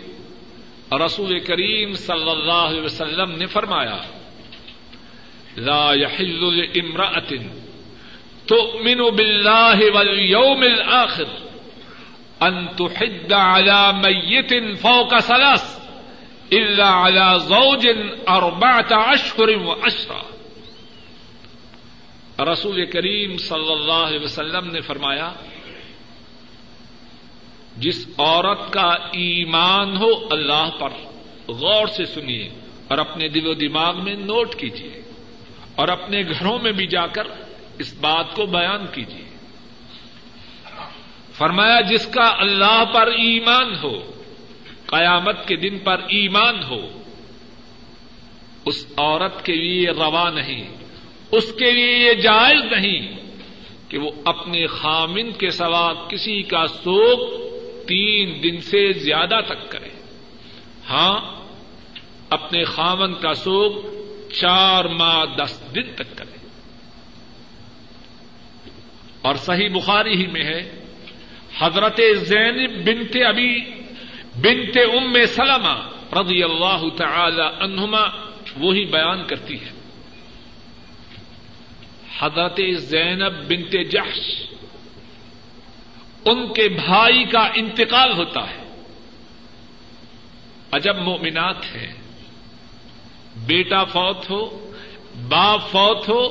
رسول کریم صلی اللہ علیہ وسلم نے فرمایا، لا يحل لامرأة تؤمن بالله واليوم الآخر أن تحد على ميت فوق ثلاث إلا على زوج أربعة أشهر وعشرة. رسول کریم صلی اللہ علیہ وسلم نے فرمایا، جس عورت کا ایمان ہو اللہ پر، غور سے سنیے اور اپنے دل و دماغ میں نوٹ کیجیے اور اپنے گھروں میں بھی جا کر اس بات کو بیان کیجیے۔ فرمایا، جس کا اللہ پر ایمان ہو، قیامت کے دن پر ایمان ہو، اس عورت کے لیے روا نہیں۔ اس کے لیے یہ جائز نہیں کہ وہ اپنے خامن کے سوا کسی کا سوگ تین دن سے زیادہ تک کرے۔ ہاں اپنے خامن کا سوگ چار ماہ دس دن تک کرے۔ اور صحیح بخاری ہی میں ہے، حضرت زین بنت ابھی بنت ام سلمہ رضی اللہ تعالی عنہما وہی بیان کرتی ہے۔ حضرت زینب بنت جحش، ان کے بھائی کا انتقال ہوتا ہے۔ عجب مومنات ہیں۔ بیٹا فوت ہو، باپ فوت ہو،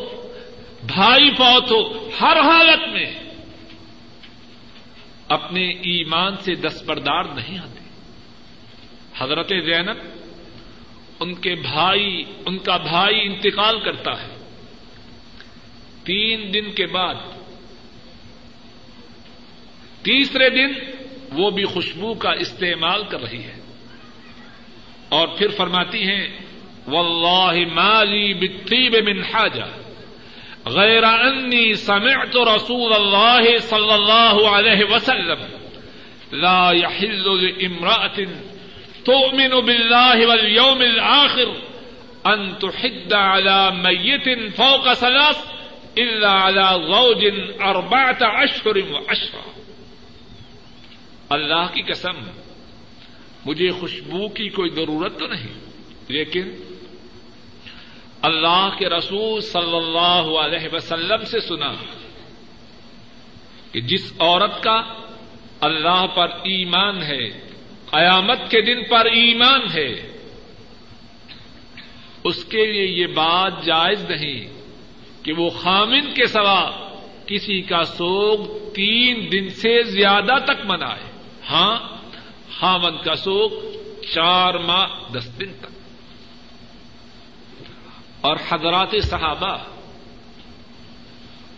بھائی فوت ہو، ہر حالت میں اپنے ایمان سے دستبردار نہیں آتے۔ حضرت زینب ان کے بھائی، ان کا بھائی انتقال کرتا ہے۔ تین دن کے بعد تیسرے دن وہ بھی خوشبو کا استعمال کر رہی ہے اور پھر فرماتی ہیں، واللہ مالی بالطیب من حاجہ، غیر انی سمعت رسول اللہ صلی اللہ علیہ وسلم، لا يحل لامرأة تؤمن بالله واليوم الآخر أن تحد على ميت فوق ثلاث اربعة اشہر اشرا اللہ کی قسم، مجھے خوشبو کی کوئی ضرورت تو نہیں، لیکن اللہ کے رسول صلی اللہ علیہ وسلم سے سنا کہ جس عورت کا اللہ پر ایمان ہے، قیامت کے دن پر ایمان ہے، اس کے لیے یہ بات جائز نہیں۔ کہ وہ خامن کے سوا کسی کا سوگ تین دن سے زیادہ تک منائے۔ ہاں خامن کا سوگ چار ماہ، دس دن تک۔ اور حضرات صحابہ،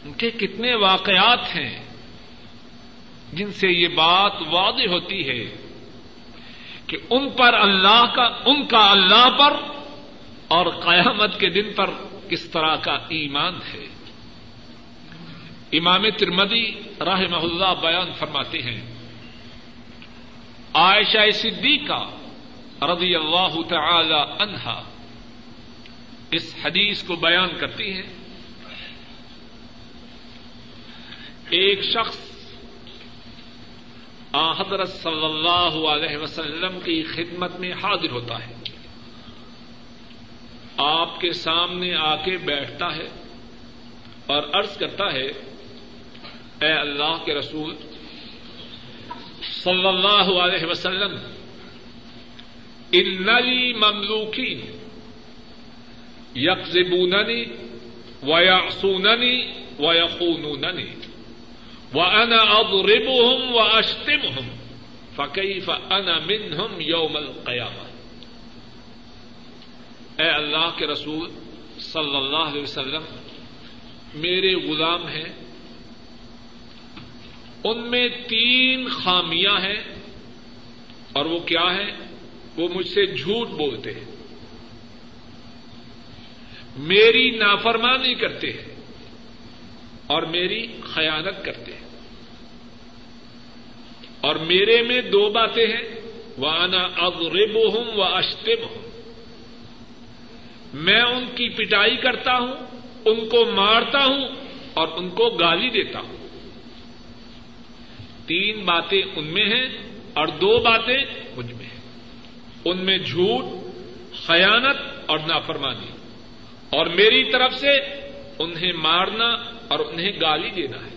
ان کے کتنے واقعات ہیں جن سے یہ بات واضح ہوتی ہے کہ ان پر اللہ کا، ان کا اللہ پر اور قیامت کے دن پر کس طرح کا ایمان ہے؟ امام ترمدی راہ اللہ بیان فرماتے ہیں، عائشہ صدیقہ رضی اللہ تعالی عنہا اس حدیث کو بیان کرتی ہیں۔ ایک شخص حضرت صلی اللہ علیہ وسلم کی خدمت میں حاضر ہوتا ہے۔ آپ کے سامنے آ کے بیٹھتا ہے اور عرض کرتا ہے، اے اللہ کے رسول، صلی اللہ علیہ وسلم انلی مملوکی یکزبوننی و یاسوننی و و اضربهم و اشتمهم فكيف انا منهم يوم القيامه اے اللہ کے رسول صلی اللہ علیہ وسلم، میرے غلام ہیں۔ ان میں تین خامیاں ہیں اور وہ کیا ہے وہ مجھ سے جھوٹ بولتے ہیں۔ میری نافرمانی کرتے ہیں اور میری خیانت کرتے ہیں۔ اور میرے میں دو باتیں ہیں وہ آنا اغرب ہوں و اشتم ہوں میں ان کی پٹائی کرتا ہوں، ان کو مارتا ہوں اور ان کو گالی دیتا ہوں۔ تین باتیں ان میں ہیں اور دو باتیں مجھ میں ہیں۔ ان میں جھوٹ، خیانت اور نافرمانی۔ اور میری طرف سے انہیں مارنا اور انہیں گالی دینا ہے۔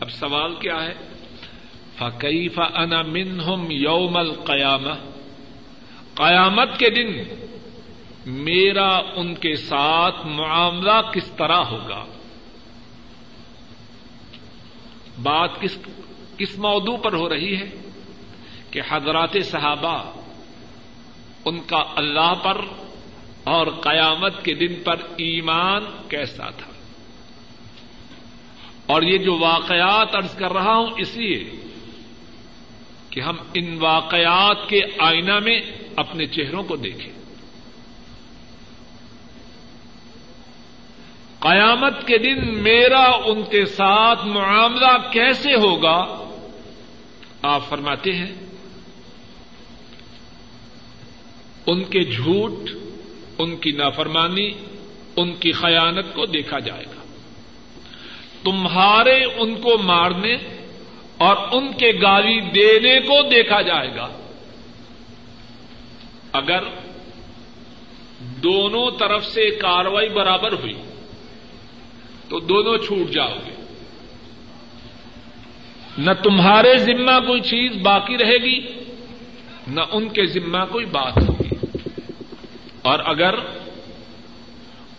اب سوال کیا ہے؟ فقیف انا منہم یوم القیام قیامت کے دن میرا ان کے ساتھ معاملہ کس طرح ہوگا؟ بات کس کس موضوع پر ہو رہی ہے؟ کہ حضرات صحابہ ان کا اللہ پر اور قیامت کے دن پر ایمان کیسا تھا؟ اور یہ جو واقعات ارض کر رہا ہوں، اس لیے کہ ہم ان واقعات کے آئینہ میں اپنے چہروں کو دیکھیں۔ قیامت کے دن میرا ان کے ساتھ معاملہ کیسے ہوگا؟ آپ فرماتے ہیں، ان کے جھوٹ، ان کی نافرمانی، ان کی خیانت کو دیکھا جائے گا۔ تمہارے ان کو مارنے اور ان کے گالی دینے کو دیکھا جائے گا۔ اگر دونوں طرف سے کاروائی برابر ہوئی تو دونوں چھوٹ جاؤ گے۔ نہ تمہارے ذمہ کوئی چیز باقی رہے گی، نہ ان کے ذمہ کوئی بات ہوگی۔ اور اگر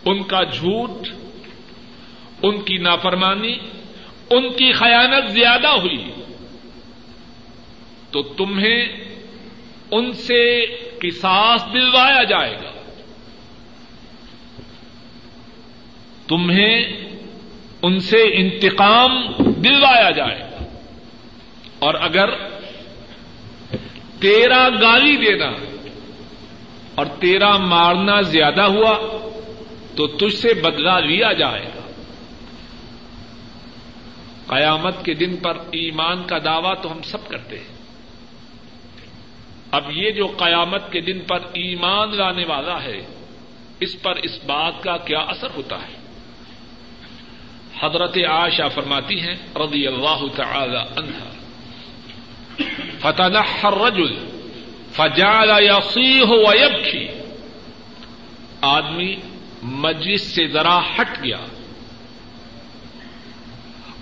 ان کا جھوٹ، ان کی نافرمانی، ان کی خیانت زیادہ ہوئی، تو تمہیں ان سے کساس دلوایا جائے گا۔ تمہیں ان سے انتقام دلوایا جائے۔ اور اگر تیرا گالی دینا اور تیرا مارنا زیادہ ہوا تو تجھ سے بدلا لیا جائے گا۔ قیامت کے دن پر ایمان کا دعوی تو ہم سب کرتے ہیں۔ اب یہ جو قیامت کے دن پر ایمان لانے والا ہے، اس پر اس بات کا کیا اثر ہوتا ہے؟ حضرت عائشہ فرماتی ہیں، رضی اللہ تعالی عنہا فتنحر الرجل فجعل يصيح ويبكي۔ آدمی مجلس سے ذرا ہٹ گیا۔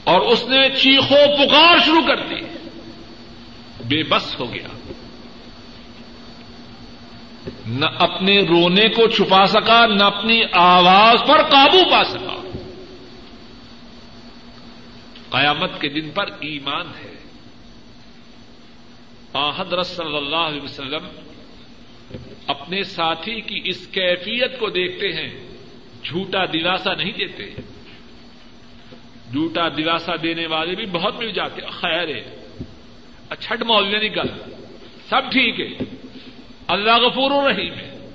اور اس نے چیخو پکار شروع کر دی۔ بے بس ہو گیا۔ نہ اپنے رونے کو چھپا سکا، نہ اپنی آواز پر قابو پا سکا۔ قیامت کے دن پر ایمان ہے۔ حضرت صلی اللہ علیہ وسلم اپنے ساتھی کی اس کیفیت کو دیکھتے ہیں، جھوٹا دلاسا نہیں دیتے۔ جھوٹا دلاسا دینے والے بھی بہت مل جاتے خیر ہے۔ چھٹ مولنے نکل سب ٹھیک ہے۔ اللہ غفور الرحیم ہے۔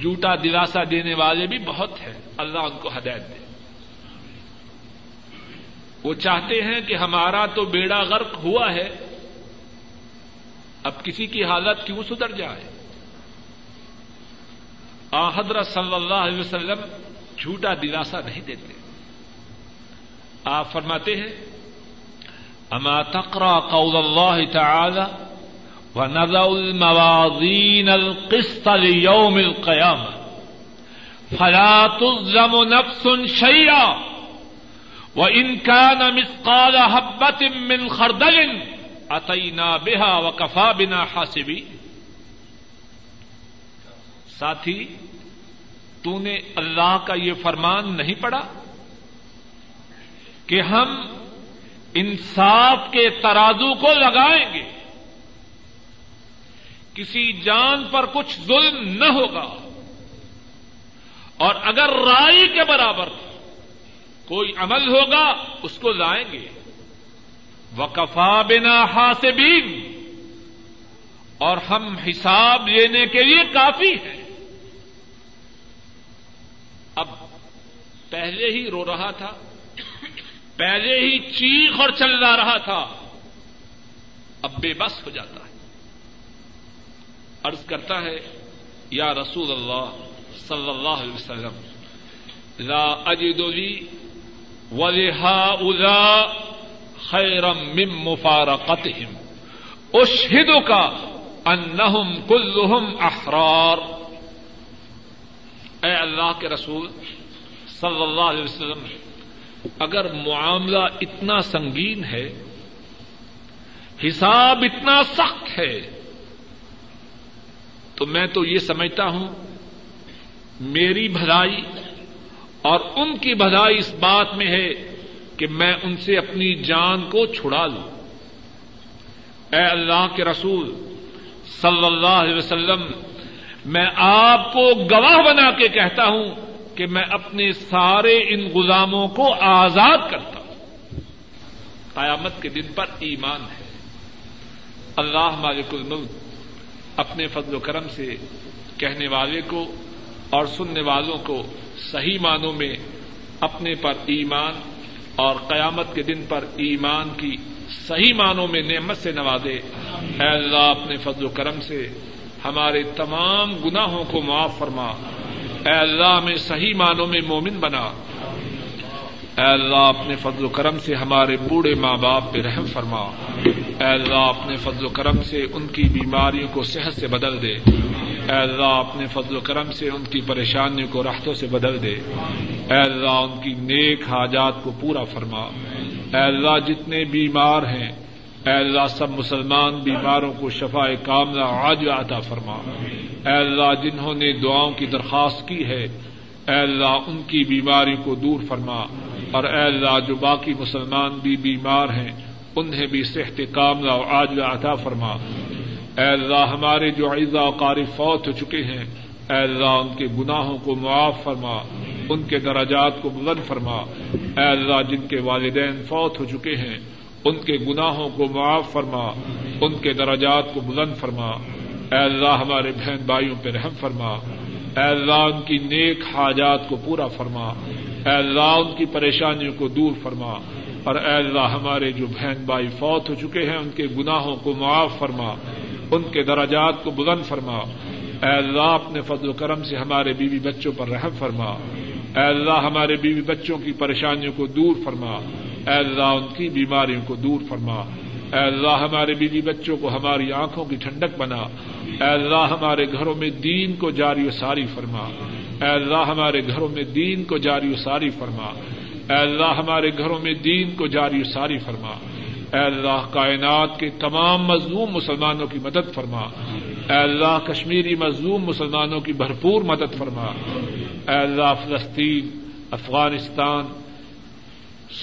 جھوٹا دلاسا دینے والے بھی بہت ہیں۔ اللہ ان کو ہدایت دے۔ وہ چاہتے ہیں کہ ہمارا تو بیڑا غرق ہوا ہے، اب کسی کی حالت کیوں سدھر جائے؟ آ حضرت صلی اللہ علیہ وسلم جھوٹا دلاسا نہیں دیتے۔ آپ فرماتے ہیں، اما تقرا قول اللہ تعالی ونضع الموازين القسط ليوم القيامة فلا تظلم نفس شيئا وإن كان مثقال حبة من خردل اتینا بہا و کفا بنا حاصبی ساتھی تو نے اللہ کا یہ فرمان نہیں پڑا کہ ہم انصاف کے ترازو کو لگائیں گے۔ کسی جان پر کچھ ظلم نہ ہوگا۔ اور اگر رائے کے برابر کوئی عمل ہوگا، اس کو لائیں گے۔ وکفا بنا حاسبین اور ہم حساب لینے کے لیے کافی ہیں۔ اب پہلے ہی رو رہا تھا، پہلے ہی چیخ اور چل رہا تھا۔ اب بے بس ہو جاتا ہے۔ ارض کرتا ہے، یا رسول اللہ صلی اللہ علیہ وسلم، لا اجد لی ولہا اذا خیرم مم مفارقتہم۔ اشہدو کا انہم کلہم احرار۔ اے اللہ کے رسول صلی اللہ علیہ وسلم، اگر معاملہ اتنا سنگین ہے، حساب اتنا سخت ہے، تو میں تو یہ سمجھتا ہوں، میری بھلائی اور ان کی بھلائی اس بات میں ہے کہ میں ان سے اپنی جان کو چھڑا لوں۔ اے اللہ کے رسول، صلی اللہ علیہ وسلم، میں آپ کو گواہ بنا کے کہتا ہوں کہ میں اپنے سارے ان غلاموں کو آزاد کرتا ہوں۔ قیامت کے دن پر ایمان ہے۔ اللہ مالک الملک اپنے فضل و کرم سے کہنے والے کو اور سننے والوں کو صحیح معنوں میں اپنے پر ایمان اور قیامت کے دن پر ایمان کی صحیح معنوں میں نعمت سے نوازے۔ اے اللہ، اپنے فضل و کرم سے ہمارے تمام گناہوں کو معاف فرما۔ اے اللہ میں صحیح معنوں میں مومن بنا۔ اے اللہ، اپنے فضل و کرم سے ہمارے بوڑھے ماں باپ پہ رحم فرما۔ اے اللہ، اپنے فضل و کرم سے ان کی بیماریوں کو صحت سے بدل دے۔ اے اللہ، اپنے فضل و کرم سے ان کی پریشانیوں کو راحتوں سے بدل دے۔ اے اللہ، ان کی نیک حاجات کو پورا فرما۔ اے اللہ، جتنے بیمار ہیں، اے اللہ، سب مسلمان بیماروں کو شفا کاملہ آج عطا فرما۔ اے اللہ، جنہوں نے دعاؤں کی درخواست کی ہے، اے اللہ، ان کی بیماری کو دور فرما۔ اور اے اللہ، جو باقی مسلمان بھی بیمار ہیں، انہیں بھی صحت کاملہ اور آج عطا فرما۔ اے اللہ، ہمارے جو عیزا قاری فوت ہو چکے ہیں، اے اللہ، ان کے گناہوں کو معاف فرما، ان کے دراجات کو بلند فرما۔ اے اللہ، جن کے والدین فوت ہو چکے ہیں، ان کے گناہوں کو معاف فرما، ان کے دراجات کو بلند فرما۔ اے اللہ، ہمارے بہن بھائیوں پہ رحم فرما۔ اے اللہ، ان کی نیک حاجات کو پورا فرما۔ اے اللہ، ان کی پریشانیوں کو دور فرما۔ اور اے اللہ، ہمارے جو بہن بھائی فوت ہو چکے ہیں، ان کے گناہوں کو معاف فرما۔ ان کے دراجات کو بلند فرما۔ اے اللہ، اپنے فضل و کرم سے ہمارے بیوی بچوں پر رحم فرما۔ اے اللہ، ہمارے بیوی بچوں کی پریشانیوں کو دور فرما۔ اے اللہ، ان کی بیماریوں کو دور فرما۔ اے اللہ، ہمارے بیوی بچوں کو ہماری آنکھوں کی ٹھنڈک بنا۔ اے اللہ، ہمارے گھروں میں دین کو جاری و ساری فرما۔ اے اللہ ہمارے گھروں میں دین کو جاری و ساری فرما۔ اے اللہ ہمارے گھروں میں دین کو جاری و ساری فرما۔ اے اللہ کائنات کے تمام مظلوم مسلمانوں کی مدد فرما۔ اے اللہ کشمیری مظلوم مسلمانوں کی بھرپور مدد فرما۔ اے اللہ فلسطین، افغانستان،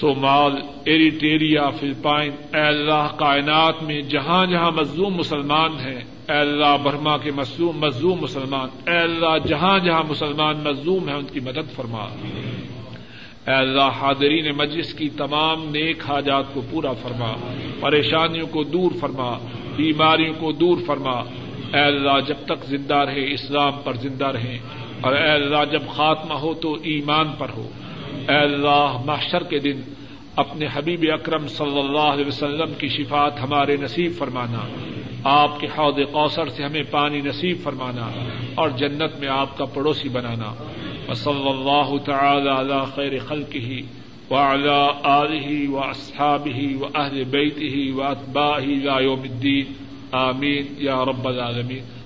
صومال، ایریٹیریا، فلپائن، اے اللہ کائنات میں جہاں جہاں مظلوم مسلمان ہیں اے اللہ برما کے مظلوم مسلمان، اے اللہ جہاں جہاں مسلمان مظلوم ہیں ان کی مدد فرما۔ اے اللہ حاضرین مجلس کی تمام نیک حاجات کو پورا فرما، پریشانیوں کو دور فرما، بیماریوں کو دور فرما۔ اے اللہ جب تک زندہ رہے، اسلام پر زندہ رہیں۔ اور اے اللہ جب خاتمہ ہو تو ایمان پر ہو۔ اے اللہ محشر کے دن اپنے حبیب اکرم صلی اللہ علیہ وسلم کی شفات ہمارے نصیب فرمانا۔ آپ کے حوض کوثر سے ہمیں پانی نصیب فرمانا اور جنت میں آپ کا پڑوسی بنانا۔ صلی اللہ تعالی علی خیر خلق ہی و اعلی علیہ و اصحاب ہی و اہل بیت ہی و اطبا ہی یا رب العالمین۔